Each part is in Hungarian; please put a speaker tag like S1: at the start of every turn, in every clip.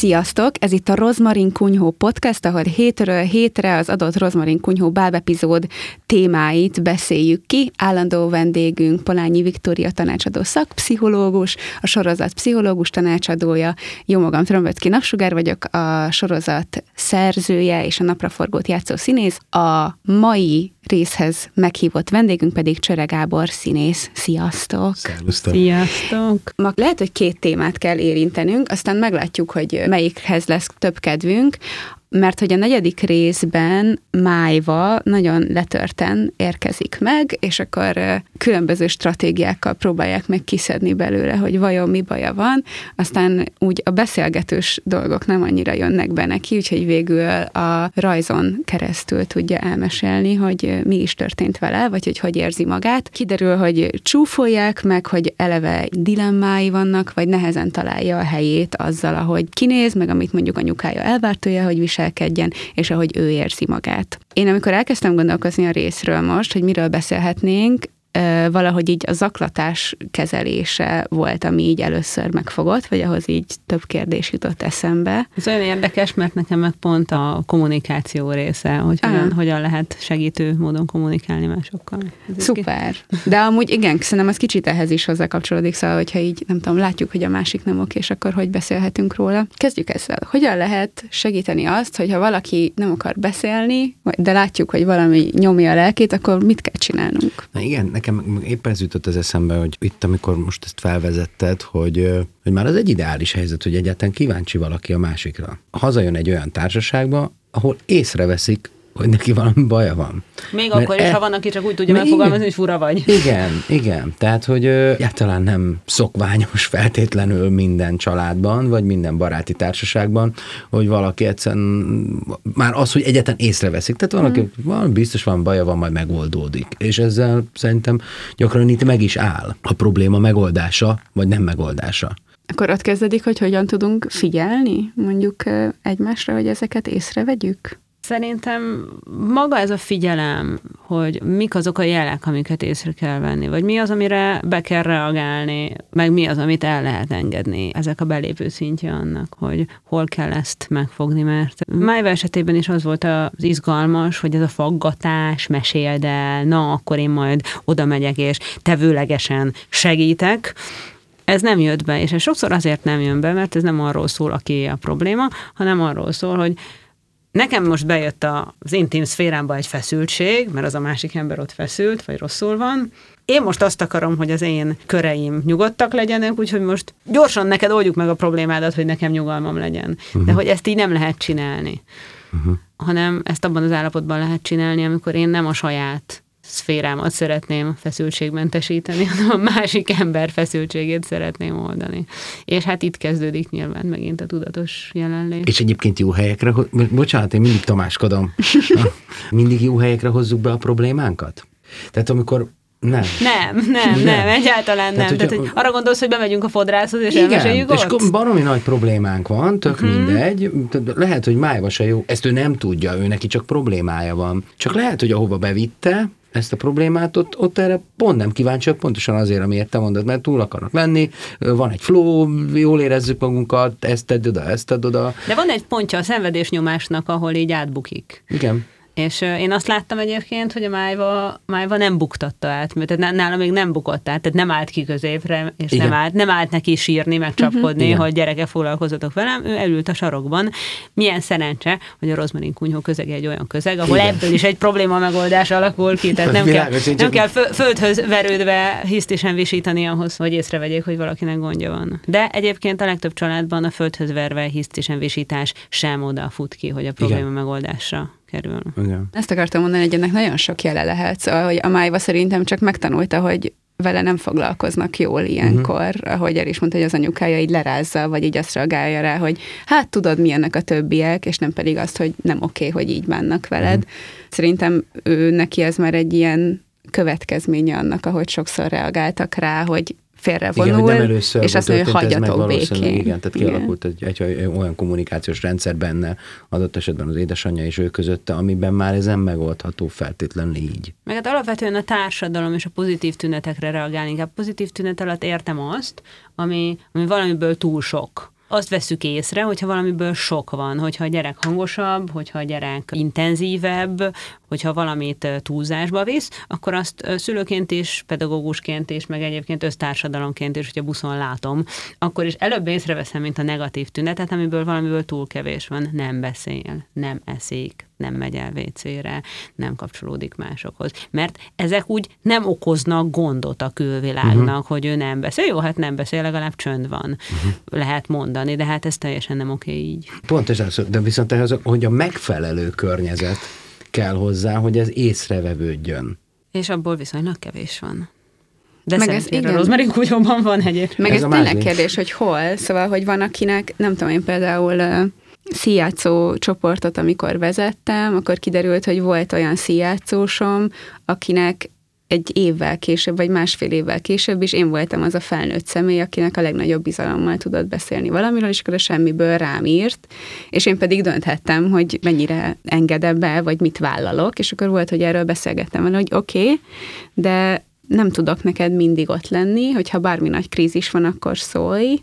S1: Sziasztok! Ez itt a Rozmarin Kunyhó podcast, ahol hétről hétre az adott Rozmarin Kunyhó bábepizód témáit beszéljük ki. Állandó vendégünk Polányi Viktória tanácsadó szakpszichológus, a sorozat pszichológus tanácsadója. Jó magam, Trömböcki Napsugár vagyok, a sorozat szerzője és a napraforgót játszó színész. A mai részhez meghívott vendégünk pedig Csöre Gábor színész. Sziasztok!
S2: Szervusztok!
S3: Sziasztok!
S1: Ma lehet, hogy két témát kell érintenünk, aztán meglátjuk, hogy melyikhez lesz több kedvünk mert hogy a negyedik részben Májva nagyon letörten érkezik meg, és akkor különböző stratégiákkal próbálják meg kiszedni belőle, hogy vajon mi baja van, aztán úgy a beszélgetős dolgok nem annyira jönnek be neki, úgyhogy végül a rajzon keresztül tudja elmesélni, hogy mi is történt vele, vagy hogy hogy érzi magát. Kiderül, hogy csúfolják meg, hogy eleve dilemmái vannak, vagy nehezen találja a helyét azzal, ahogy kinéz, meg amit mondjuk anyukája elvártója, hogy visel viselkedjen, és ahogy ő érzi magát. Én amikor elkezdtem gondolkozni a részről most, hogy miről beszélhetnénk, valahogy így a zaklatás kezelése volt, ami így először megfogott, vagy ahhoz így több kérdés jutott eszembe.
S3: Ez olyan érdekes, mert nekem meg pont a kommunikáció része, hogy hogyan, hogyan lehet segítő módon kommunikálni másokkal.
S1: Ez Szuper. De amúgy igen, szerintem ez kicsit ehhez is hozzá kapcsolódik, szóval, hogyha így nem tudom, látjuk, hogy a másik nem oké, és akkor hogy beszélhetünk róla. Kezdjük ezzel. Hogyan lehet segíteni azt, hogyha valaki nem akar beszélni, de látjuk, hogy valami nyomja a lelkét, akkor mit kell csinálnunk?
S2: Na igen, nekem éppen ez jutott az eszembe, hogy itt, amikor most ezt felvezetted, hogy, hogy már az egy ideális helyzet, hogy egyáltalán kíváncsi valaki a másikra. Hazajön egy olyan társaságba, ahol észreveszik, hogy neki valami baja van.
S3: Még Mert akkor is, e... ha van, aki csak úgy tudja megfogalmazni, hogy fura vagy.
S2: Igen, igen. Tehát, hogy egyáltalán nem szokványos feltétlenül minden családban, vagy minden baráti társaságban, hogy valaki egyszerűen, már az, hogy egyetlen észreveszik. Tehát valaki, hmm. valami biztos van baja, van, majd megoldódik. És ezzel szerintem gyakran itt meg is áll a probléma megoldása, vagy nem megoldása.
S1: Akkor ott kezdődik, hogy hogyan tudunk figyelni mondjuk egymásra, hogy ezeket észrevegyük?
S3: Szerintem maga ez a figyelem, hogy mik azok a jelek, amiket észre kell venni, vagy mi az, amire be kell reagálni, meg mi az, amit el lehet engedni. Ezek a belépő szintje annak, hogy hol kell ezt megfogni, mert Májva esetében is az volt az izgalmas, hogy ez a faggatás, meséld el, na, akkor én majd oda megyek, és tevőlegesen segítek, ez nem jött be, és ez sokszor azért nem jön be, mert ez nem arról szól, aki a probléma, hanem arról szól, hogy Nekem most bejött az intim szférámba egy feszültség, mert az a másik ember ott feszült, vagy rosszul van. Én most azt akarom, hogy az én köreim nyugodtak legyenek, úgyhogy most gyorsan neked oldjuk meg a problémádat, hogy nekem nyugalmam legyen. Uh-huh. De hogy ezt így nem lehet csinálni. Uh-huh. Hanem ezt abban az állapotban lehet csinálni, amikor én nem a saját szférámat szeretném feszültségmentesíteni, hanem a másik ember feszültségét szeretném oldani. És hát itt kezdődik nyilván megint a tudatos jelenlét.
S2: És egyébként jó helyekre, bocsánat, én mindig tamáskodom, mindig jó helyekre hozzuk be a problémánkat? Tehát amikor nem.
S3: Nem, nem, nem, nem egyáltalán nem. Tehát, Tehát hogy arra gondolsz, hogy bemegyünk a fodrászhoz, és igen, elmeséljük
S2: és ott? baromi nagy problémánk van, tök uh-huh. mindegy. Lehet, hogy májva se jó. Ezt ő nem tudja, ő neki csak problémája van. Csak lehet, hogy ahova bevitte, ezt a problémát, ott, ott erre pont nem kíváncsiak, pontosan azért, amiért te mondod, mert túl akarnak lenni, van egy flow, jól érezzük magunkat, ezt tedd oda, ezt tedd oda.
S3: De van egy pontja a szenvedésnyomásnak, ahol így átbukik.
S2: Igen.
S3: És én azt láttam egyébként, hogy a májva, májva nem buktatta át, mert nála még nem bukott át, tehát nem állt ki középre, és nem állt, nem állt neki sírni, meg csapkodni, uh-huh. hogy gyereke foglalkozotok velem, ő elült a sarokban. Milyen szerencse, hogy a Rozmarin kunyhó közege egy olyan közeg, ahol Igen. ebből is egy probléma megoldás alakul ki, tehát nem kell, nem kell földhöz verődve hisztisen visítani ahhoz, hogy észrevegyék, hogy valakinek gondja van. De egyébként a legtöbb családban a földhöz verve hisztisen visítás sem oda fut ki, hogy a probléma Igen. megoldásra kerül.
S2: Igen.
S1: Ezt akartam mondani, hogy ennek nagyon sok jele lehet. Szóval, hogy a Májva szerintem csak megtanulta, hogy vele nem foglalkoznak jól ilyenkor, uh-huh. ahogy el is mondta, hogy az anyukája így lerázza, vagy így azt reagálja rá, hogy hát tudod, milyenek a többiek, és nem pedig azt, hogy nem oké, okay, hogy így bánnak veled. Uh-huh. Szerintem ő neki ez már egy ilyen következménye annak, ahogy sokszor reagáltak rá, hogy félrevonul, igen, nem először és azt mondja, hogy hagyjatok békén.
S2: Igen, tehát kialakult egy, egy, egy, olyan kommunikációs rendszer benne, adott esetben az édesanyja és ő közötte, amiben már ez nem megoldható feltétlenül így.
S3: Meg hát alapvetően a társadalom és a pozitív tünetekre reagálni. Inkább pozitív tünet alatt értem azt, ami, ami valamiből túl sok azt veszük észre, hogyha valamiből sok van, hogyha a gyerek hangosabb, hogyha a gyerek intenzívebb, hogyha valamit túlzásba visz, akkor azt szülőként is, pedagógusként is, meg egyébként össztársadalomként is, hogyha buszon látom, akkor is előbb észreveszem, mint a negatív tünetet, amiből valamiből túl kevés van, nem beszél, nem eszik, nem megy el WC-re, nem kapcsolódik másokhoz. Mert ezek úgy nem okoznak gondot a külvilágnak, uh-huh. hogy ő nem beszél. Jó, hát nem beszél, legalább csönd van, uh-huh. lehet mondani, de hát ez teljesen nem oké így.
S2: Pont ez de viszont ez, hogy a megfelelő környezet kell hozzá, hogy ez észrevevődjön.
S3: És abból viszonylag kevés van. De meg ez igen. Rosemary kutyóban van egyébként.
S1: Meg ez, ez tényleg kérdés, hogy hol. Szóval, hogy van akinek, nem tudom én például szíjátszó csoportot, amikor vezettem, akkor kiderült, hogy volt olyan szíjátszósom, akinek egy évvel később, vagy másfél évvel később is én voltam az a felnőtt személy, akinek a legnagyobb bizalommal tudott beszélni valamiről, és akkor a semmiből rám írt, és én pedig dönthettem, hogy mennyire engedem be, vagy mit vállalok, és akkor volt, hogy erről beszélgettem vele, hogy oké, okay, de nem tudok neked mindig ott lenni, hogyha bármi nagy krízis van, akkor szólj,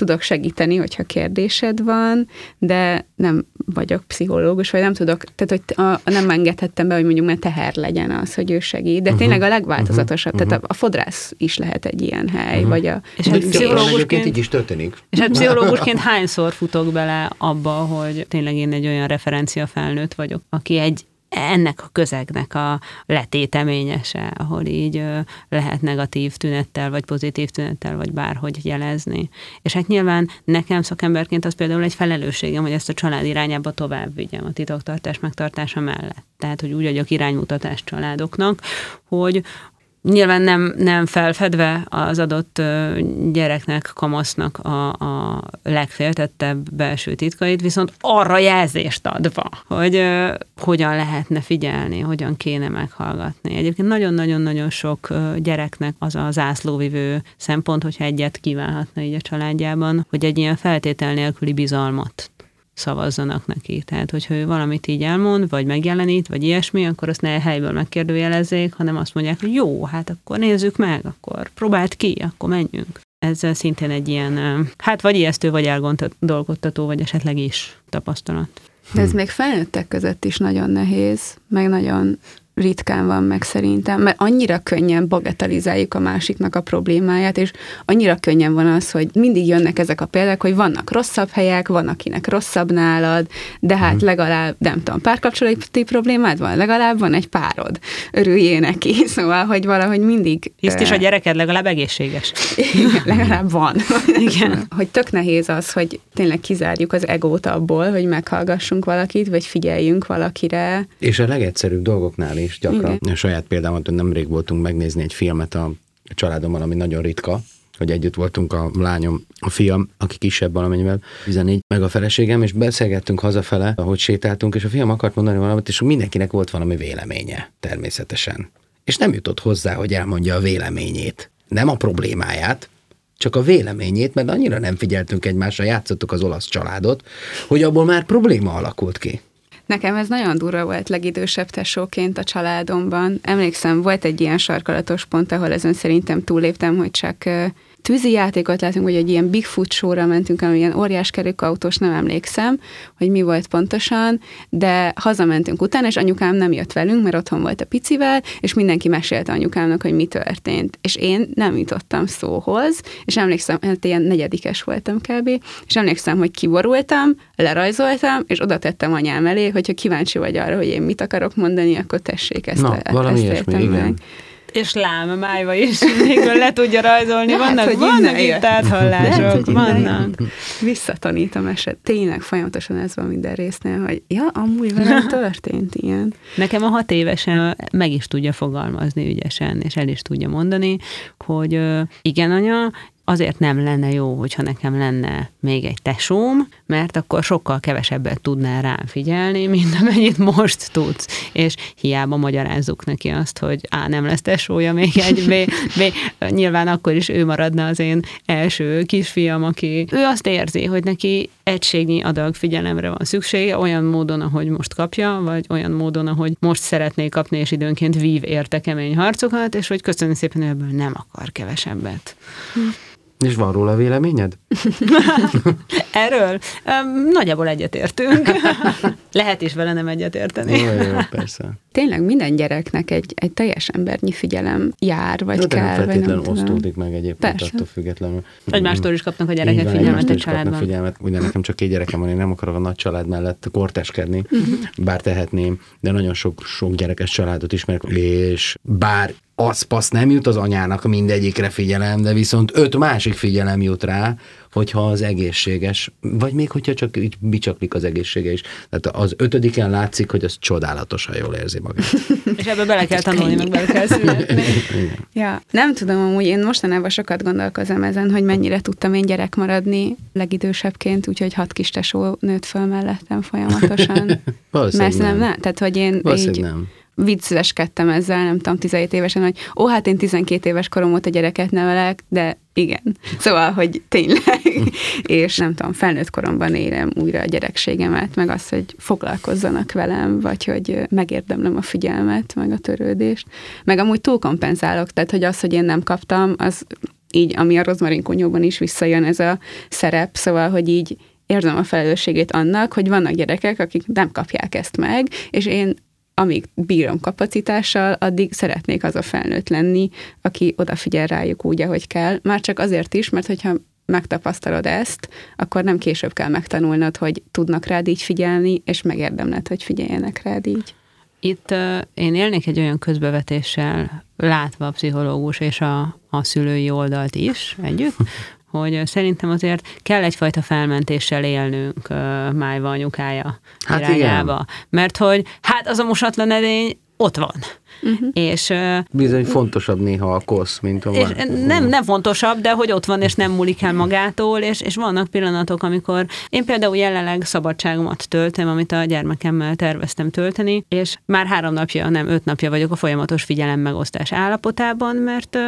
S1: tudok segíteni, hogyha kérdésed van, de nem vagyok pszichológus, vagy nem tudok, tehát hogy a, nem engedhettem be, hogy mondjuk mert teher legyen az, hogy ő segít, de uh-huh. tényleg a legváltozatosabb, uh-huh. tehát a, a fodrász is lehet egy ilyen hely, uh-huh. vagy a...
S2: És hát pszichológusként így is történik.
S3: És hát pszichológusként hányszor futok bele abba, hogy tényleg én egy olyan referencia felnőtt vagyok, aki egy ennek a közegnek a letéteményese, ahol így lehet negatív tünettel, vagy pozitív tünettel, vagy bárhogy jelezni. És hát nyilván nekem szakemberként az például egy felelősségem, hogy ezt a család irányába tovább vigyem a titoktartás megtartása mellett. Tehát, hogy úgy adjak iránymutatást családoknak, hogy, Nyilván nem, nem felfedve az adott gyereknek, kamasznak a, a legféltettebb belső titkait, viszont arra jelzést adva, hogy uh, hogyan lehetne figyelni, hogyan kéne meghallgatni. Egyébként nagyon-nagyon-nagyon sok gyereknek az a zászlóvivő szempont, hogyha egyet kívánhatna így a családjában, hogy egy ilyen feltétel nélküli bizalmat szavazzanak neki. Tehát, hogyha ő valamit így elmond, vagy megjelenít, vagy ilyesmi, akkor azt ne helyből megkérdőjelezzék, hanem azt mondják, hogy jó, hát akkor nézzük meg, akkor próbált ki, akkor menjünk. Ez szintén egy ilyen, hát vagy ijesztő, vagy elgondolkodtató, vagy esetleg is tapasztalat.
S1: De ez hm. még felnőttek között is nagyon nehéz, meg nagyon ritkán van meg szerintem, mert annyira könnyen bagatelizáljuk a másiknak a problémáját, és annyira könnyen van az, hogy mindig jönnek ezek a példák, hogy vannak rosszabb helyek, van akinek rosszabb nálad, de hát hmm. legalább, nem tudom, párkapcsolati problémád van, legalább van egy párod. Örüljél neki, szóval, hogy valahogy mindig...
S3: Hisz is a gyereked legalább egészséges.
S1: Igen, legalább van. Igen. hogy tök nehéz az, hogy tényleg kizárjuk az egót abból, hogy meghallgassunk valakit, vagy figyeljünk valakire.
S2: És a legegyszerűbb dolgoknál is gyakran. Igen. A saját példámat, hogy nemrég voltunk megnézni egy filmet a családommal, ami nagyon ritka, hogy együtt voltunk a lányom, a fiam, aki kisebb valamennyivel, 14, meg a feleségem, és beszélgettünk hazafele, ahogy sétáltunk, és a fiam akart mondani valamit, és mindenkinek volt valami véleménye, természetesen. És nem jutott hozzá, hogy elmondja a véleményét. Nem a problémáját, csak a véleményét, mert annyira nem figyeltünk egymásra, játszottuk az olasz családot, hogy abból már probléma alakult ki.
S1: Nekem ez nagyon durva volt legidősebb tesóként a családomban. Emlékszem, volt egy ilyen sarkalatos pont, ahol ezen szerintem túléptem, hogy csak tűzi játékot látunk, hogy egy ilyen Bigfoot showra mentünk, ami ilyen óriás kerékautós, nem emlékszem, hogy mi volt pontosan, de hazamentünk utána, és anyukám nem jött velünk, mert otthon volt a picivel, és mindenki mesélte anyukámnak, hogy mi történt. És én nem jutottam szóhoz, és emlékszem, hát ilyen negyedikes voltam kb., és emlékszem, hogy kiborultam, lerajzoltam, és oda tettem anyám elé, hogyha kíváncsi vagy arra, hogy én mit akarok mondani, akkor tessék ezt.
S2: Na, le, valami ezt ilyesmi, igen. Meg
S3: és lám májva is még le tudja rajzolni. Lehet, vannak, hogy vannak itt áthallások, Lehet, vannak.
S1: Visszatanít a meset. Tényleg folyamatosan ez van minden résznél, hogy ja, amúgy velem történt ilyen.
S3: Nekem a hat évesen meg is tudja fogalmazni ügyesen, és el is tudja mondani, hogy igen, anya, azért nem lenne jó, hogyha nekem lenne még egy tesóm, mert akkor sokkal kevesebbet tudnál rám figyelni, mint amennyit most tudsz. És hiába magyarázzuk neki azt, hogy á, nem lesz tesója még egy, B, B, nyilván akkor is ő maradna az én első kisfiam, aki ő azt érzi, hogy neki egységnyi adag figyelemre van szüksége, olyan módon, ahogy most kapja, vagy olyan módon, ahogy most szeretné kapni, és időnként vív érte kemény harcokat, és hogy köszönöm szépen, ebből nem akar kevesebbet.
S2: És van róla véleményed?
S3: Erről? Um, nagyjából egyetértünk. Lehet is vele nem egyetérteni.
S2: Jó, jó, persze.
S1: Tényleg minden gyereknek egy, egy teljes embernyi figyelem jár, vagy
S2: De, de nem
S1: kell, vagy nem
S2: feltétlenül osztódik meg egyébként
S1: Persze.
S2: attól függetlenül.
S3: Egymástól is kapnak a gyerekek
S2: van,
S3: figyelmet
S2: kapnak
S3: családban.
S2: Figyelmet. Ugye nekem csak két gyerekem van, én nem akarok a nagy család mellett korteskedni, bár tehetném, de nagyon sok, sok gyerekes családot ismerek, és bár az pasz nem jut az anyának mindegyikre figyelem, de viszont öt másik figyelem jut rá, hogyha az egészséges, vagy még hogyha csak így bicsaklik az egészsége is. Tehát az ötödiken látszik, hogy az csodálatosan jól érzi magát.
S3: És ebbe bele kell tanulni, meg bele kell születni.
S1: Ja, nem tudom, amúgy én mostanában sokat gondolkozom ezen, hogy mennyire tudtam én gyerek maradni legidősebbként, úgyhogy hat kis tesó nőtt föl mellettem folyamatosan. Mert
S2: Valószínűleg
S1: nem,
S2: nem.
S1: nem, tehát hogy én így
S2: Valószínűleg nem.
S1: Vicceskedtem ezzel, nem tudom, 17 évesen, hogy ó, hát én 12 éves korom óta gyereket nevelek, de igen. Szóval, hogy tényleg. és nem tudom, felnőtt koromban élem újra a gyerekségemet, meg azt, hogy foglalkozzanak velem, vagy hogy megérdemlem a figyelmet, meg a törődést. Meg amúgy túlkompenzálok, tehát hogy az, hogy én nem kaptam, az így, ami a rozmarin konyóban is visszajön ez a szerep, szóval, hogy így érzem a felelősségét annak, hogy vannak gyerekek, akik nem kapják ezt meg, és én amíg bírom kapacitással, addig szeretnék az a felnőtt lenni, aki odafigyel rájuk úgy, ahogy kell. Már csak azért is, mert hogyha megtapasztalod ezt, akkor nem később kell megtanulnod, hogy tudnak rád így figyelni, és megérdemled, hogy figyeljenek rád így.
S3: Itt uh, én élnék egy olyan közbevetéssel, látva a pszichológus és a, a szülői oldalt is együtt, hogy szerintem azért kell egyfajta felmentéssel élnünk uh, Májva anyukája
S2: Hát
S3: irányába. Mert hogy hát az a mosatlan edény ott van. Uh-huh. És
S2: Bizony fontosabb néha a kosz, mint a
S3: és nem, nem fontosabb, de hogy ott van, és nem múlik el magától, és, és vannak pillanatok, amikor én például jelenleg szabadságomat töltöm, amit a gyermekemmel terveztem tölteni, és már három napja, nem öt napja vagyok a folyamatos figyelem megosztás állapotában, mert,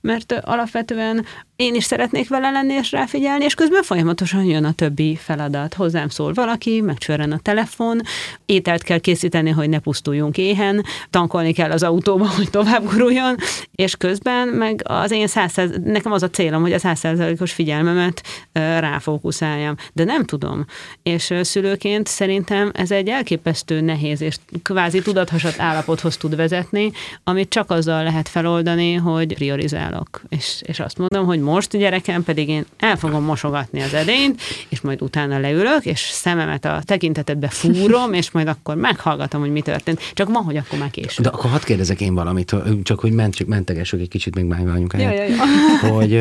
S3: mert alapvetően én is szeretnék vele lenni és ráfigyelni, és közben folyamatosan jön a többi feladat. Hozzám szól valaki, megcsörren a telefon, ételt kell készíteni, hogy ne pusztuljunk éhen, tankolni kell az autóba, hogy tovább guruljon, és közben meg az én százszáz, nekem az a célom, hogy a százszerzalékos figyelmemet ráfókuszáljam, de nem tudom. És szülőként szerintem ez egy elképesztő nehéz és kvázi tudathasat állapothoz tud vezetni, amit csak azzal lehet feloldani, hogy priorizálok. És, és azt mondom, hogy most gyerekem pedig én el fogom mosogatni az edényt, és majd utána leülök, és szememet a tekintetedbe fúrom, és majd akkor meghallgatom, hogy mi történt. Csak ma, hogy akkor már később.
S2: De akkor hadd kérdezek én valamit, csak hogy ment, mentegessük egy kicsit még Májva anyukáját.
S3: Ja, ja, ja.
S2: Hogy,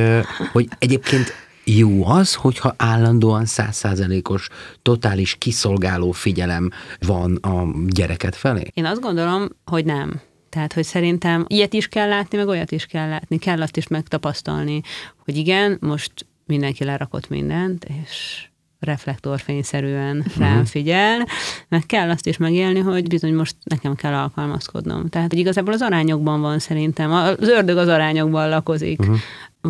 S2: hogy egyébként jó az, hogyha állandóan százszázalékos, totális kiszolgáló figyelem van a gyereket felé?
S3: Én azt gondolom, hogy nem. Tehát, hogy szerintem ilyet is kell látni, meg olyat is kell látni, kell azt is megtapasztalni, hogy igen, most mindenki lerakott mindent, és reflektorfényszerűen rám figyel, meg kell azt is megélni, hogy bizony most nekem kell alkalmazkodnom. Tehát, hogy igazából az arányokban van szerintem, az ördög az arányokban lakozik. Uh-huh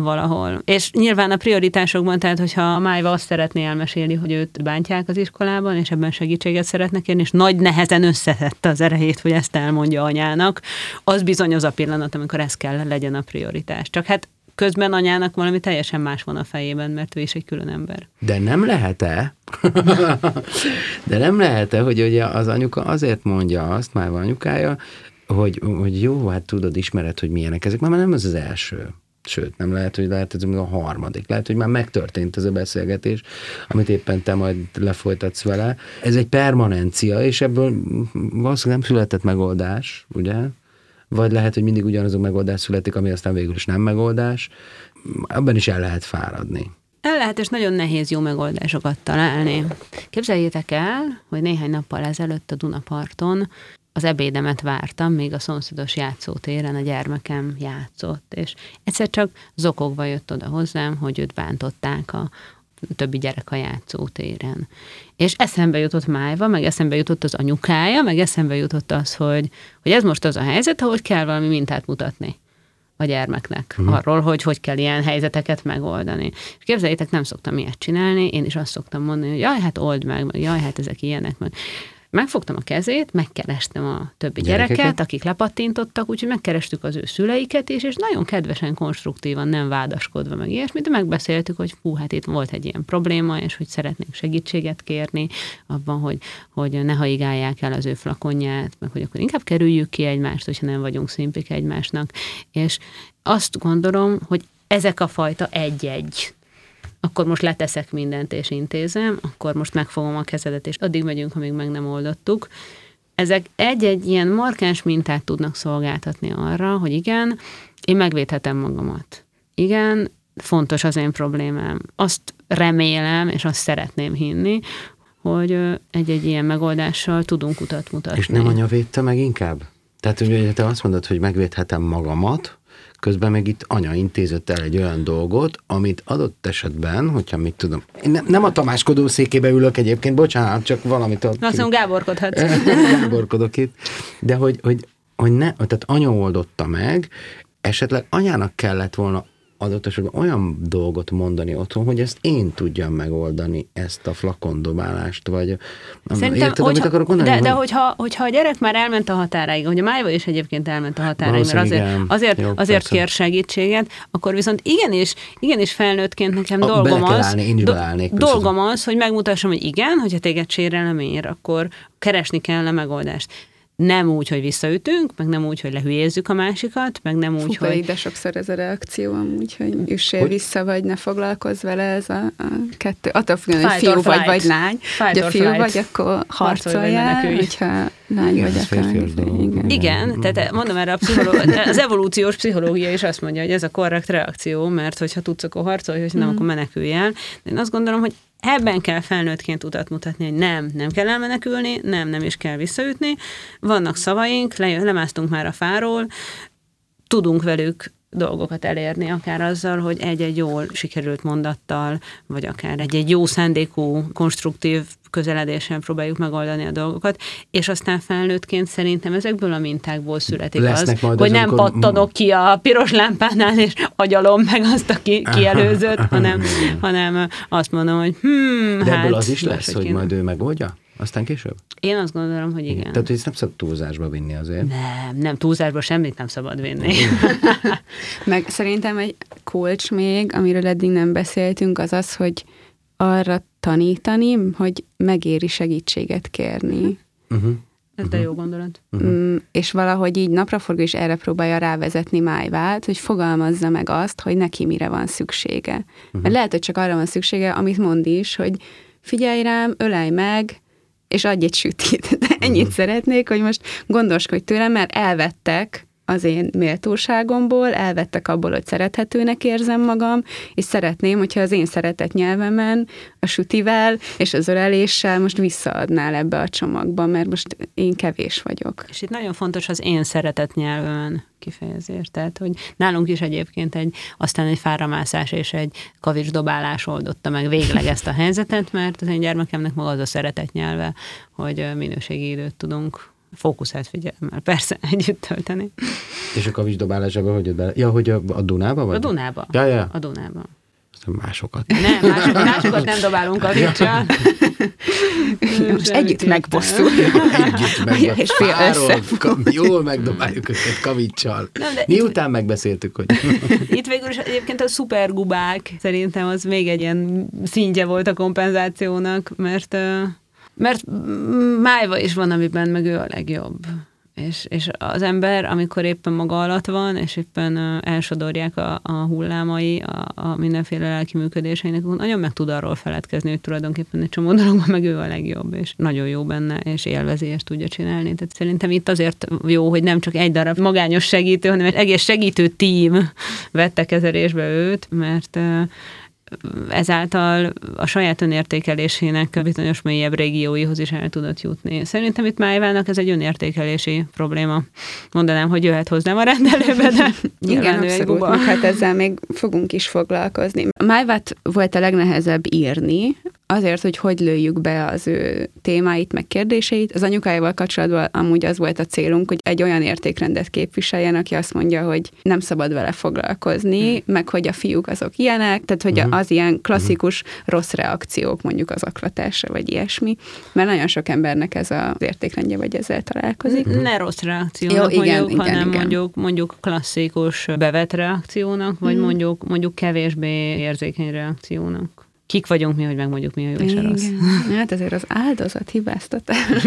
S3: valahol. És nyilván a prioritásokban, tehát hogyha a Májva azt szeretné elmesélni, hogy őt bántják az iskolában, és ebben segítséget szeretne kérni, és nagy nehezen összetette az erejét, hogy ezt elmondja anyának, az bizony az a pillanat, amikor ez kell legyen a prioritás. Csak hát közben anyának valami teljesen más van a fejében, mert ő is egy külön ember.
S2: De nem lehet-e, de nem lehet-e, hogy ugye az anyuka azért mondja azt, már van anyukája, hogy, hogy jó, hát tudod, ismered, hogy milyenek ezek, már nem ez az első. Sőt, nem lehet, hogy lehet, ez a harmadik. Lehet, hogy már megtörtént ez a beszélgetés, amit éppen te majd lefolytatsz vele. Ez egy permanencia, és ebből valószínűleg nem született megoldás, ugye? Vagy lehet, hogy mindig ugyanaz a megoldás születik, ami aztán végül is nem megoldás. Abban is el lehet fáradni.
S3: El lehet, és nagyon nehéz jó megoldásokat találni. Képzeljétek el, hogy néhány nappal ezelőtt a Dunaparton az ebédemet vártam, még a szomszédos játszótéren a gyermekem játszott, és egyszer csak zokogva jött oda hozzám, hogy őt bántották a többi gyerek a játszótéren. És eszembe jutott Májva, meg eszembe jutott az anyukája, meg eszembe jutott az, hogy, hogy ez most az a helyzet, ahogy kell valami mintát mutatni a gyermeknek uh-huh. arról, hogy hogy kell ilyen helyzeteket megoldani. És képzeljétek, nem szoktam ilyet csinálni, én is azt szoktam mondani, hogy jaj, hát old meg, meg jaj, hát ezek ilyenek, meg megfogtam a kezét, megkerestem a többi
S2: Gyerekeket?
S3: gyereket, akik lepattintottak, úgyhogy megkerestük az ő szüleiket is, és nagyon kedvesen, konstruktívan, nem vádaskodva, meg ilyesmit, de megbeszéltük, hogy fú, hát itt volt egy ilyen probléma, és hogy szeretnénk segítséget kérni abban, hogy, hogy ne haigálják el az ő flakonját, meg hogy akkor inkább kerüljük ki egymást, hogyha nem vagyunk szimpik egymásnak. És azt gondolom, hogy ezek a fajta egy-egy akkor most leteszek mindent és intézem, akkor most megfogom a kezedet, és addig megyünk, amíg meg nem oldottuk. Ezek egy-egy ilyen markáns mintát tudnak szolgáltatni arra, hogy igen, én megvédhetem magamat. Igen, fontos az én problémám. Azt remélem, és azt szeretném hinni, hogy egy-egy ilyen megoldással tudunk utat mutatni.
S2: És nem anya védte meg inkább? Tehát ugye te azt mondod, hogy megvédhetem magamat, közben meg itt anya intézett el egy olyan dolgot, amit adott esetben, hogyha mit tudom, én nem, nem a tamáskodó székébe ülök egyébként, bocsánat, csak valamit ott...
S3: Azt mondom, Gáborkodhatsz.
S2: Gáborkodok itt, de hogy, hogy, hogy ne, tehát anya oldotta meg, esetleg anyának kellett volna adott esetben olyan dolgot mondani otthon, hogy ezt én tudjam megoldani, ezt a flakondobálást, vagy
S3: Szerintem,
S2: érted, amit
S3: hogyha,
S2: akarok mondani?
S3: de, de
S2: Hogy-
S3: hogyha, hogyha a gyerek már elment a határáig, hogy a Májva is egyébként elment a határáig, mert azért,
S2: igen.
S3: azért,
S2: Jó,
S3: azért
S2: persze.
S3: kér segítséget, akkor viszont igenis, igenis felnőttként nekem
S2: A-
S3: dolgom az,
S2: állni, én is
S3: do-
S2: beleállnék,
S3: dolgom az, hogy megmutassam, hogy igen, hogyha téged sérelem ér, akkor keresni kell a megoldást. Nem úgy, hogy visszaütünk, meg nem úgy, hogy lehülyézzük a másikat, meg nem úgy,
S1: Fú,
S3: hogy...
S1: de sokszor ez a reakció amúgy, hogy üssél
S2: Hogy?
S1: vissza, vagy ne foglalkozz vele, ez a, a kettő. Attól függően, hogy fiú vagy,
S3: flight.
S1: vagy lány.
S3: Fight
S1: Hogy a fiú
S3: flight.
S1: vagy, akkor
S3: Harcolj, vagy
S1: harcoljál,
S3: menekülj.
S1: hogyha lány
S2: Igen,
S1: vagy, akkor... Igen.
S3: Igen, tehát mondom erre a pszicholó- az evolúciós pszichológia is azt mondja, hogy ez a korrekt reakció, mert hogyha tudsz, akkor harcolj, hogyha nem, akkor menekülj el. De én azt gondolom, hogy ebben kell felnőttként utat mutatni, hogy nem, nem kell elmenekülni, nem, nem is kell visszaütni. Vannak szavaink, le, lemásztunk már a fáról, tudunk velük dolgokat elérni, akár azzal, hogy egy-egy jól sikerült mondattal, vagy akár egy-egy jó szándékú, konstruktív közeledésen próbáljuk megoldani a dolgokat, és aztán felnőttként szerintem ezekből a mintákból születik
S2: Lesznek
S3: az, hogy nem
S2: amikor-
S3: pattanok ki a piros lámpánál, és agyalom meg azt, aki kielőzött, hanem, hanem azt mondom, hogy hmm,
S2: De
S3: hát...
S2: ebből az is lesz, hogy
S3: kéne.
S2: majd ő megoldja? Aztán később?
S3: Én azt gondolom, hogy igen.
S2: Tehát, hogy ezt nem szabad túlzásba vinni azért.
S3: Nem, nem, túlzásba semmit nem szabad vinni.
S1: Meg szerintem egy kulcs még, amiről eddig nem beszéltünk, az az, hogy arra tanítani, hogy megéri segítséget kérni.
S2: Uh-huh.
S3: Ez de jó gondolat.
S1: Mm, és valahogy így napraforgó is erre próbálja rávezetni Májvát, hogy fogalmazza meg azt, hogy neki mire van szüksége. Mert lehet, hogy csak arra van szüksége, amit mond is, hogy figyelj rám, ölej meg, és adj egy sütit. De ennyit szeretnék, hogy most gondoskodj tőlem, mert elvettek az én méltóságomból, elvettek abból, hogy szerethetőnek érzem magam, és szeretném, hogyha az én szeretett nyelvemen, a sütivel és az öleléssel most visszaadnál ebbe a csomagba, mert most én kevés vagyok.
S3: És itt nagyon fontos az én szeretett nyelvemen kifejezés. Tehát, hogy nálunk is egyébként egy, aztán egy fáramászás és egy kavicsdobálás oldotta meg végleg ezt a helyzetet, mert az én gyermekemnek maga az a szeretett nyelve, hogy minőségi időt tudunk fókuszált figyelemmel persze együtt tölteni.
S2: És a kavicsdobálásába hogy jött bele? Ja, hogy a, a Dunába vagy?
S3: A Dunába.
S2: Ja, ja.
S3: A Dunába.
S2: Aztán másokat.
S3: Nem, másokat, másokat nem dobálunk a vicsal.
S1: Most együtt megbosszul.
S2: Együtt meg
S1: És fél össze.
S2: Ka- Jól megdobáljuk őket kavicsal.
S3: Nem, de-
S2: Miután megbeszéltük, hogy
S3: Itt végül is egyébként a szupergubák szerintem az még egy ilyen szintje volt a kompenzációnak, mert, mert májva is van, amiben meg ő a legjobb. És, és az ember, amikor éppen maga alatt van, és éppen elsodorják a, a hullámai, a, a mindenféle lelki működéseinek, nagyon meg tud arról feledkezni, hogy tulajdonképpen egy csomó dologban meg ő a legjobb, és nagyon jó benne, és élvezi, és tudja csinálni. Tehát szerintem itt azért jó, hogy nem csak egy darab magányos segítő, hanem egy egész segítő tím vette kezelésbe őt, mert ezáltal a saját önértékelésének bizonyos mélyebb régióihoz is el tudott jutni. Szerintem itt Májvának ez egy önértékelési probléma. Mondanám, hogy jöhet hozzám a rendelőbe, de
S1: Igen, abszolút, hát ezzel még fogunk is foglalkozni. Májvát volt a legnehezebb írni, azért, hogy hogy lőjük be az ő témáit, meg kérdéseit. Az anyukájával kapcsolatban amúgy az volt a célunk, hogy egy olyan értékrendet képviseljen, aki azt mondja, hogy nem szabad vele foglalkozni, hmm. meg hogy a fiúk azok ilyenek, tehát hogy hmm. az ilyen klasszikus rossz reakciók mondjuk az aklatásra, vagy ilyesmi, mert nagyon sok embernek ez az értékrendje, vagy ezzel találkozik.
S3: Hmm. Ne rossz reakciónak Jó, igen, mondjuk, igen, hanem igen. mondjuk mondjuk klasszikus bevett reakciónak, vagy hmm. mondjuk mondjuk kevésbé érzékeny reakciónak kik vagyunk mi, hogy megmondjuk mi a jó és a rossz.
S1: Hát ezért az áldozat hibáztatás.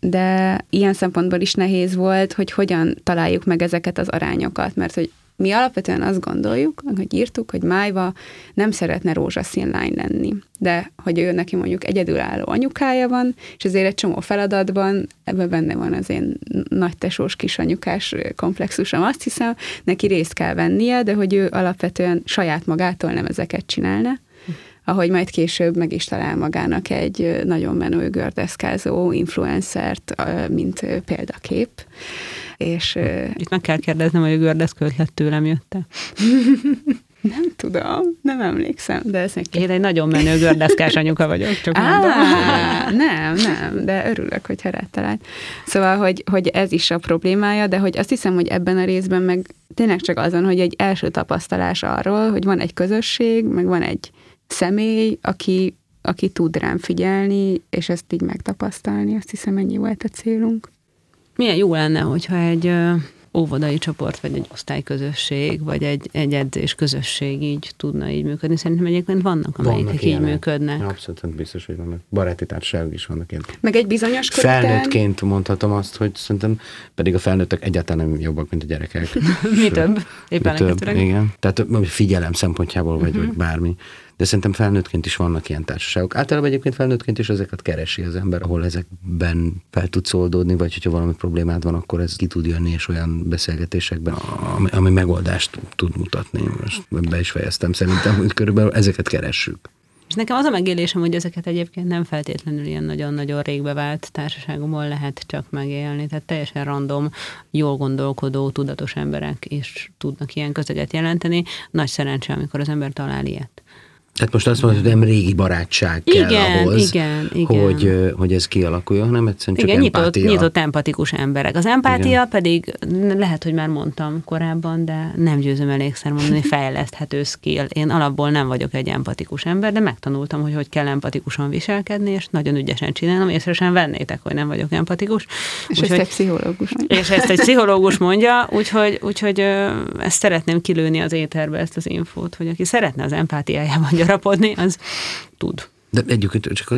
S1: De ilyen szempontból is nehéz volt, hogy hogyan találjuk meg ezeket az arányokat, mert hogy mi alapvetően azt gondoljuk, hogy írtuk, hogy Májva nem szeretne rózsaszín lány lenni, de hogy ő neki mondjuk egyedülálló anyukája van, és azért egy csomó feladatban ebben benne van az én nagytesós kisanyukás komplexusom, azt hiszem, neki részt kell vennie, de hogy ő alapvetően saját magától nem ezeket csinálna, ahogy majd később meg is talál magának egy nagyon menő gördeszkázó influencert, mint példakép. És,
S3: Itt meg kell kérdeznem, hogy a gördeszkő ötlet tőlem jött
S1: Nem tudom, nem emlékszem, de ez
S3: neki... Én egy nagyon menő gördeszkás anyuka vagyok, csak Á,
S1: mondom. Nem, nem, de örülök, hogy rád talált. Szóval, hogy, hogy ez is a problémája, de hogy azt hiszem, hogy ebben a részben meg tényleg csak azon, hogy egy első tapasztalás arról, hogy van egy közösség, meg van egy személy, aki, aki tud rám figyelni, és ezt így megtapasztalni, azt hiszem ennyi volt a célunk.
S3: Milyen jó lenne, hogyha egy óvodai csoport, vagy egy osztályközösség, vagy egy, egy edzés közösség így tudna így működni. Szerintem egyébként vannak, amelyek vannak így ilyenek. működnek.
S2: Abszolút biztos, hogy vannak. Baráti társaságok is vannak ilyen.
S1: Meg egy bizonyos
S2: körülten... Felnőttként mondhatom azt, hogy szerintem pedig a felnőttek egyáltalán nem jobbak, mint a gyerekek.
S3: mi több? Éppen
S2: mi több, igen. Tehát figyelem szempontjából, vagy, uh-huh. vagy bármi de szerintem felnőttként is vannak ilyen társaságok. Általában egyébként felnőttként is ezeket keresi az ember, ahol ezekben fel tud oldódni, vagy hogyha valami problémád van, akkor ez ki tud jönni, és olyan beszélgetésekben, ami, ami megoldást tud mutatni. Most be is fejeztem szerintem, hogy körülbelül ezeket keressük.
S3: És nekem az a megélésem, hogy ezeket egyébként nem feltétlenül ilyen nagyon-nagyon régbe vált társaságomból lehet csak megélni. Tehát teljesen random, jól gondolkodó, tudatos emberek is tudnak ilyen közeget jelenteni. Nagy szerencse, amikor az ember talál ilyet.
S2: Tehát most azt mondod, hogy nem régi barátság kell igen, ahhoz,
S3: igen, igen.
S2: Hogy, hogy ez kialakuljon, hanem egyszerűen csak
S3: igen,
S2: empátia.
S3: Nyitott, nyitott empatikus emberek. Az empátia igen. pedig, lehet, hogy már mondtam korábban, de nem győzöm elégszer mondani, fejleszthető skill. Én alapból nem vagyok egy empatikus ember, de megtanultam, hogy hogy kell empatikusan viselkedni, és nagyon ügyesen csinálom, észre sem vennétek, hogy nem vagyok empatikus.
S1: És úgy, ezt egy pszichológus
S3: mondja. És ezt egy pszichológus mondja, úgyhogy, úgyhogy ezt szeretném kilőni az éterbe, ezt az infót, hogy aki szeretne az empátiájában gyarapodni, az tud.
S2: De egyébként csak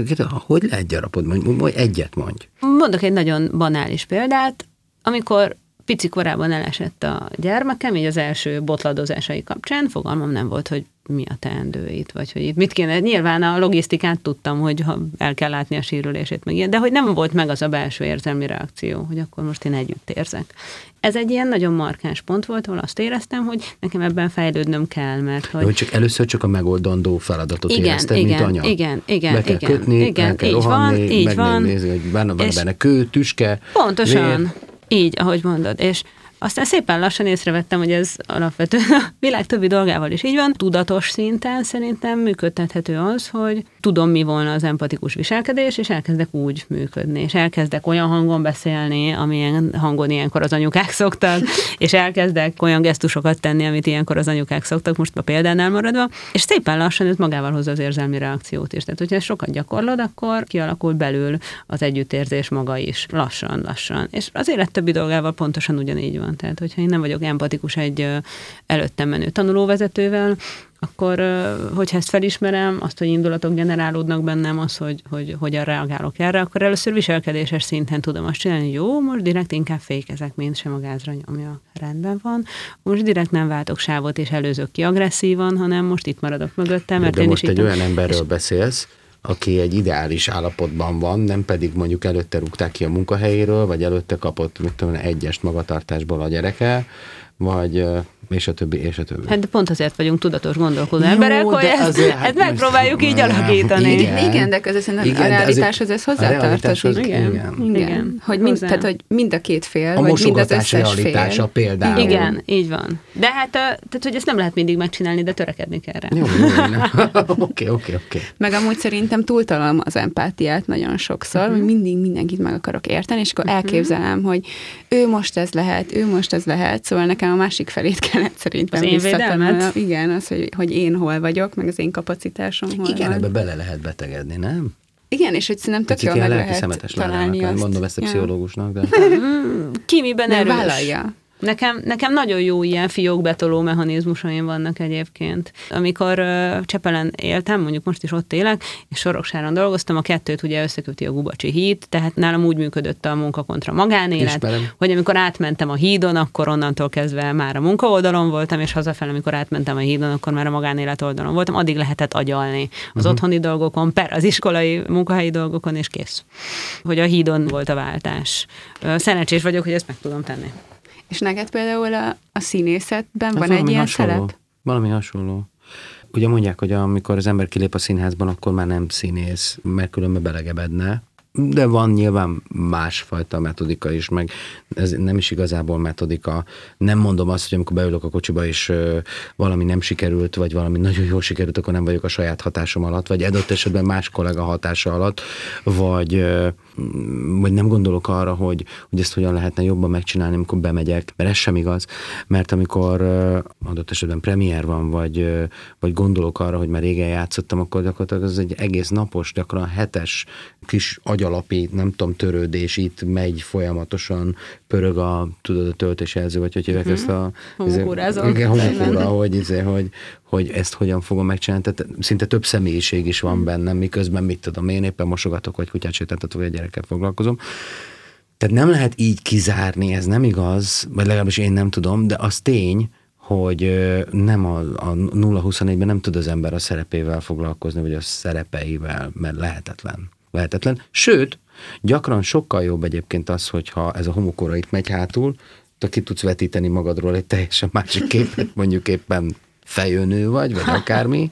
S2: hogy lehet gyarapodni? Mondj, egyet mondj.
S3: Mondok egy nagyon banális példát. Amikor pici korában elesett a gyermekem, így az első botladozásai kapcsán, fogalmam nem volt, hogy mi a teendő itt, vagy hogy itt mit kéne. Nyilván a logisztikát tudtam, hogy ha el kell látni a sérülését, meg ilyen, de hogy nem volt meg az a belső érzelmi reakció, hogy akkor most én együtt érzek. Ez egy ilyen nagyon markáns pont volt, ahol azt éreztem, hogy nekem ebben fejlődnöm kell, mert hogy...
S2: hogy csak először csak a megoldandó feladatot igen, érezted,
S3: igen,
S2: mint anya.
S3: Igen, igen,
S2: Be kell
S3: igen,
S2: kötni,
S3: igen,
S2: el kell
S3: így
S2: rohanni,
S3: van, így van.
S2: nézni, hogy benne van benne kő, tüske,
S3: Pontosan. Vér. Így, ahogy mondod. És aztán szépen lassan észrevettem, hogy ez alapvetően a világ többi dolgával is így van. Tudatos szinten szerintem működtethető az, hogy tudom, mi volna az empatikus viselkedés, és elkezdek úgy működni, és elkezdek olyan hangon beszélni, amilyen hangon ilyenkor az anyukák szoktak, és elkezdek olyan gesztusokat tenni, amit ilyenkor az anyukák szoktak, most a példánál maradva, és szépen lassan ez magával hozza az érzelmi reakciót is. Tehát, hogyha ezt sokat gyakorlod, akkor kialakul belül az együttérzés maga is, lassan, lassan. És az élet többi dolgával pontosan ugyanígy van. Tehát, hogyha én nem vagyok empatikus egy előttem menő tanulóvezetővel, akkor hogyha ezt felismerem, azt, hogy indulatok generálódnak bennem, az, hogy, hogy hogyan reagálok erre, akkor először viselkedéses szinten tudom azt csinálni, hogy jó, most direkt inkább fékezek, mint sem a gázra nyomja. Rendben van. Most direkt nem váltok sávot és előzök ki agresszívan, hanem most itt maradok mögöttem.
S2: Mert
S3: De
S2: én most
S3: is
S2: egy olyan emberről és... beszélsz, aki egy ideális állapotban van, nem pedig mondjuk előtte rúgták ki a munkahelyéről, vagy előtte kapott, mit tudom, egyest magatartásból a gyereke, vagy és a többi, és a többi.
S3: Hát de pont azért vagyunk tudatos gondolkodó emberek, hogy ezt,
S2: azért, hát
S3: ezt megpróbáljuk így alakítani.
S2: Igen.
S1: Igen, de közben szerintem
S2: Igen,
S1: a realitáshoz ez hozzátartozik.
S2: igen.
S1: Igen.
S3: Igen.
S1: Hogy mind, tehát, hogy mind a két fél,
S2: A
S1: vagy mind az összes
S2: realitása
S1: fél.
S2: például.
S3: Igen, így van. De hát, tehát, hogy ezt nem lehet mindig megcsinálni, de törekedni kell rá.
S2: Jó. Oké, oké, oké.
S1: Meg amúgy szerintem túltalom az empátiát nagyon sokszor, uh-huh. hogy mindig mindenkit meg akarok érteni, és akkor uh-huh. elképzelem, hogy ő most ez lehet, ő most ez lehet, szóval nekem a másik felét kellett szerintem
S3: Az én védelmet?
S1: Igen, az, hogy, hogy én hol vagyok, meg az én kapacitásom hol
S2: Igen,
S1: van.
S2: ebbe bele lehet betegedni, nem?
S1: Igen, és hogy szerintem tök jól meg lehet találni azt.
S2: mondom ezt a pszichológusnak, de...
S3: Ki miben
S1: Nem
S3: erős?
S1: vállalja.
S3: Nekem, nekem nagyon jó ilyen fiókbetoló mechanizmusaim vannak egyébként. Amikor uh, Csepelen éltem, mondjuk most is ott élek, és Soroksáron dolgoztam, a kettőt ugye összeköti a Gubacsi híd, tehát nálam úgy működött a munka kontra magánélet,
S2: Ismerem.
S3: hogy amikor átmentem a hídon, akkor onnantól kezdve már a munka oldalon voltam, és hazafelé, amikor átmentem a hídon, akkor már a magánélet oldalon voltam, addig lehetett agyalni az uh-huh. otthoni dolgokon, per az iskolai, munkahelyi dolgokon, és kész. Hogy a hídon volt a váltás. Szerencsés vagyok, hogy ezt meg tudom tenni.
S1: És neked például a, a színészetben
S2: Hát
S1: van egy ilyen
S2: hasonló.
S1: szerep?
S2: Valami hasonló. Ugye mondják, hogy amikor az ember kilép a színházban, akkor már nem színész, mert különben belegebedne. De van nyilván másfajta metodika is, meg ez nem is igazából metodika. Nem mondom azt, hogy amikor beülök a kocsiba, és ö, valami nem sikerült, vagy valami nagyon jól sikerült, akkor nem vagyok a saját hatásom alatt, vagy adott esetben más kollega hatása alatt, vagy, ö, vagy nem gondolok arra, hogy, hogy ezt hogyan lehetne jobban megcsinálni, amikor bemegyek, mert ez sem igaz, mert amikor adott esetben premier van, vagy, vagy gondolok arra, hogy már régen játszottam, akkor gyakorlatilag az egy egész napos, gyakran hetes kis agyalapi, nem tudom, törődés itt megy folyamatosan, pörög a, tudod, a töltésjelző, vagy hogy hívják ezt a...
S3: Homokórázol.
S2: Igen, homokóra, hogy, izé, hogy, hogy ezt hogyan fogom megcsinálni. Tehát szinte több személyiség is van bennem, miközben mit tudom, én éppen mosogatok, vagy kutyát sétáltatok, vagy egy gyerekkel foglalkozom. Tehát nem lehet így kizárni, ez nem igaz, vagy legalábbis én nem tudom, de az tény, hogy nem a, a 0-24-ben nem tud az ember a szerepével foglalkozni, vagy a szerepeivel, mert lehetetlen. Lehetetlen. Sőt, gyakran sokkal jobb egyébként az, hogyha ez a homokóra itt megy hátul, te ki tudsz vetíteni magadról egy teljesen másik képet, mondjuk éppen fejőnő vagy, vagy akármi,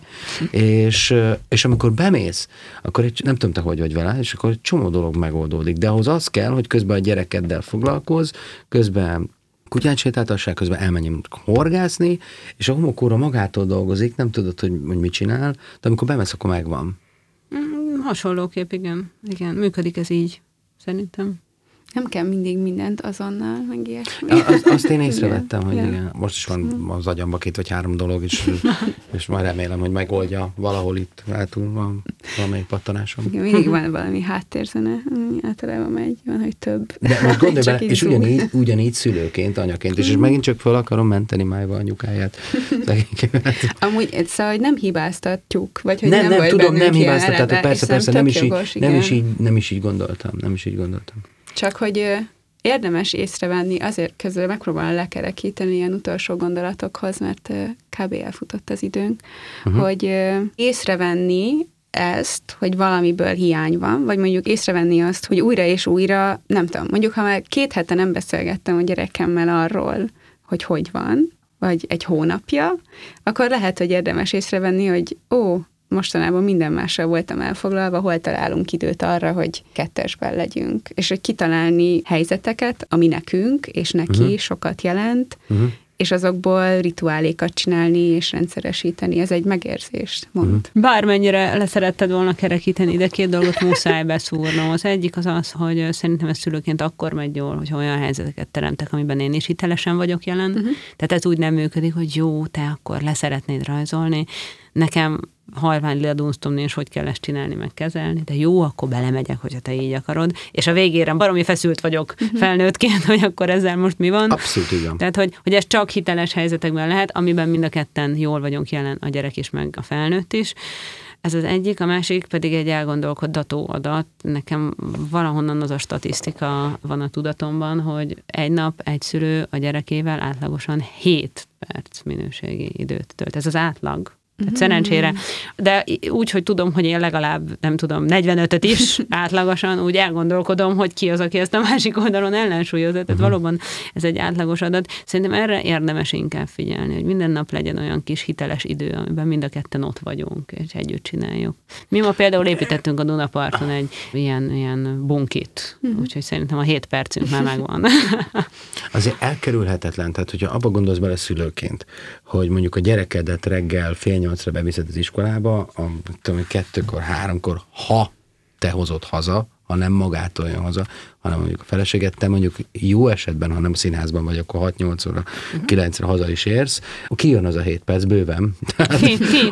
S2: és, és amikor bemész, akkor egy, nem tudom te hogy vagy vele, és akkor egy csomó dolog megoldódik, de ahhoz az kell, hogy közben a gyerekeddel foglalkoz, közben kutyát sétáltassák, közben elmenjünk horgászni, és a homokóra magától dolgozik, nem tudod, hogy, hogy mit csinál, de amikor bemész, akkor megvan.
S3: Mm, Hasonlóképp, igen. Igen, működik ez így, szerintem.
S1: Nem kell mindig mindent azonnal, meg ilyesmi.
S2: A- Az, azt én észrevettem, hogy
S1: Ja.
S2: igen, most is van az agyamba két vagy három dolog, és, és majd remélem, hogy megoldja valahol itt hátul van valamelyik pattanásom.
S1: Igen, mindig van valami háttérzene, ami általában megy, van, hogy több.
S2: De most gondolj bele, és ugyanígy, ugyanígy szülőként, anyaként is, és megint csak fel akarom menteni májva anyukáját.
S1: Amúgy, szóval, hogy nem hibáztatjuk, vagy hogy
S2: nem,
S1: nem,
S2: nem, tudom, nem
S1: eleve,
S2: persze, persze, nem is, így, nem,
S1: igen.
S2: is így, nem is így gondoltam, nem is így gondoltam.
S1: Csak hogy érdemes észrevenni, azért közül megpróbálom lekerekíteni ilyen utolsó gondolatokhoz, mert kb. elfutott az időnk, uh-huh. hogy észrevenni ezt, hogy valamiből hiány van, vagy mondjuk észrevenni azt, hogy újra és újra, nem tudom, mondjuk ha már két hete nem beszélgettem a gyerekemmel arról, hogy hogy van, vagy egy hónapja, akkor lehet, hogy érdemes észrevenni, hogy ó, mostanában minden mással voltam elfoglalva, hol találunk időt arra, hogy kettesben legyünk, és hogy kitalálni helyzeteket, ami nekünk és neki uh-huh. sokat jelent,
S2: Uh-huh.
S1: és azokból rituálékat csinálni és rendszeresíteni. Ez egy megérzést mond.
S2: Mhm.
S3: Bármennyire leszeretted volna kerekíteni, de két dolgot muszáj beszúrnom. Az egyik az az, hogy szerintem ez szülőként akkor megy jól, hogy olyan helyzeteket teremtek, amiben én is hitelesen vagyok jelen. Uh-huh. Tehát ez úgy nem működik, hogy jó, te akkor leszeretnéd rajzolni. Nekem halvány ledunsztomni, és hogy kell ezt csinálni, meg kezelni, de jó, akkor belemegyek, hogyha te így akarod. És a végére baromi feszült vagyok uh-huh. felnőttként, hogy akkor ezzel most mi van.
S2: Abszolút van.
S3: Tehát, hogy, hogy ez csak hiteles helyzetekben lehet, amiben mind a ketten jól vagyunk jelen, a gyerek is, meg a felnőtt is. Ez az egyik, a másik pedig egy elgondolkodható adat. Nekem valahonnan az a statisztika van a tudatomban, hogy egy nap egy szülő a gyerekével átlagosan 7 perc minőségi időt tölt. Ez az átlag. Tehát szerencsére. De úgy, hogy tudom, hogy én legalább, nem tudom, 45-öt is átlagosan úgy elgondolkodom, hogy ki az, aki ezt a másik oldalon ellensúlyozza. Tehát valóban ez egy átlagos adat. Szerintem erre érdemes inkább figyelni, hogy minden nap legyen olyan kis hiteles idő, amiben mind a ketten ott vagyunk, és együtt csináljuk. Mi ma például építettünk a Dunaparton egy ilyen, ilyen bunkit, úgyhogy szerintem a 7 percünk már megvan.
S2: Azért elkerülhetetlen, tehát hogyha abba gondolsz bele szülőként, hogy mondjuk a gyerekedet reggel fél nyolcra beviszed az iskolába, a, tudom, kettőkor, háromkor, ha te hozod haza, ha nem magától jön haza, hanem mondjuk a feleséget, te mondjuk jó esetben, ha nem színházban vagy, akkor 6-8 óra, 9-re haza is érsz, kijön az a 7 perc bőven. Tehát,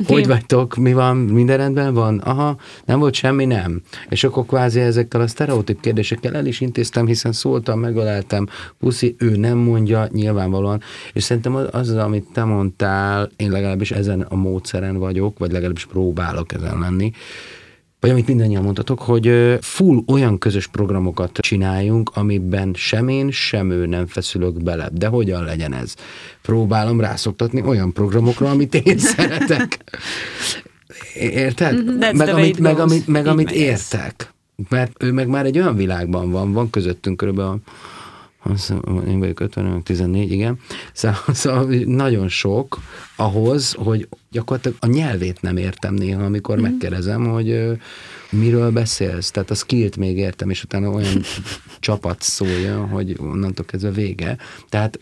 S2: hogy vagytok, mi van, minden rendben van? Aha, nem volt semmi, nem. És akkor kvázi ezekkel a sztereotíp kérdésekkel el is intéztem, hiszen szóltam, megöleltem, puszi, ő nem mondja, nyilvánvalóan. És szerintem az, az, amit te mondtál, én legalábbis ezen a módszeren vagyok, vagy legalábbis próbálok ezen lenni, vagy amit mindannyian mondtatok, hogy full olyan közös programokat csináljunk, amiben sem én, sem ő nem feszülök bele. De hogyan legyen ez? Próbálom rászoktatni olyan programokra, amit én szeretek. Érted?
S3: That's
S2: Meg amit,
S3: it
S2: meg, amit, meg amit értek. Mert ő meg már egy olyan világban van, van közöttünk körülbelül azt én vagyok 50, meg 14, igen. Szóval, szóval nagyon sok ahhoz, hogy gyakorlatilag a nyelvét nem értem néha, amikor mm. megkérdezem, hogy miről beszélsz. Tehát a skillt még értem, és utána olyan csapat szóljon, hogy onnantól kezdve vége. Tehát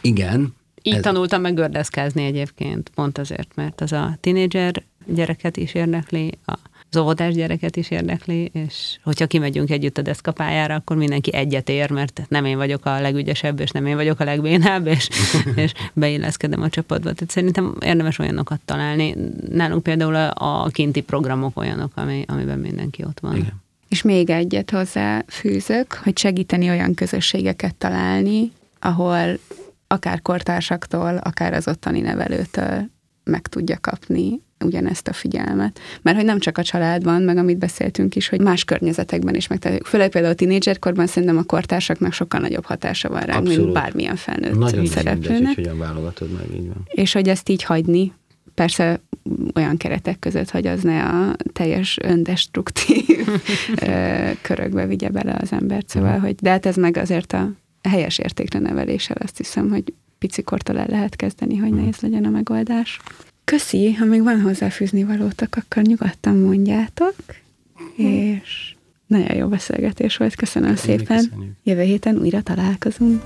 S2: igen,
S3: Így
S2: ez-
S3: tanultam meg gördeszkázni egyébként, pont azért, mert az a tinédzser gyereket is érdekli, az óvodás gyereket is érdekli, és hogyha kimegyünk együtt a deszkapályára, akkor mindenki egyet ér, mert nem én vagyok a legügyesebb, és nem én vagyok a legbénább, és, és beilleszkedem a csapatba. Tehát szerintem érdemes olyanokat találni. Nálunk például a, a kinti programok olyanok, ami, amiben mindenki ott van.
S2: igen.
S1: És még egyet hozzá fűzök, hogy segíteni olyan közösségeket találni, ahol akár kortársaktól, akár az ottani nevelőtől meg tudja kapni ugyanezt a figyelmet. Mert hogy nem csak a családban, meg amit beszéltünk is, hogy más környezetekben is megtaláljuk. Főleg például a tínédzserkorban szerintem a kortársaknak sokkal nagyobb hatása van ránk, mint bármilyen felnőtt
S2: Nagyon
S1: szereplőnek.
S2: hogy hogyan válogatod meg, így van.
S1: és hogy ezt így hagyni, persze olyan keretek között, hogy az ne a teljes öndestruktív körökbe vigye bele az embert, szóval, hogy de hát ez meg azért a helyes értékre neveléssel azt hiszem, hogy picikortól el lehet kezdeni, hogy nehéz legyen a megoldás. Köszi, ha még van hozzáfűzni valótok, akkor nyugodtan mondjátok, és nagyon jó beszélgetés volt, köszönöm
S2: Köszönjük,
S1: szépen.
S2: köszönjük.
S1: Jövő héten újra találkozunk.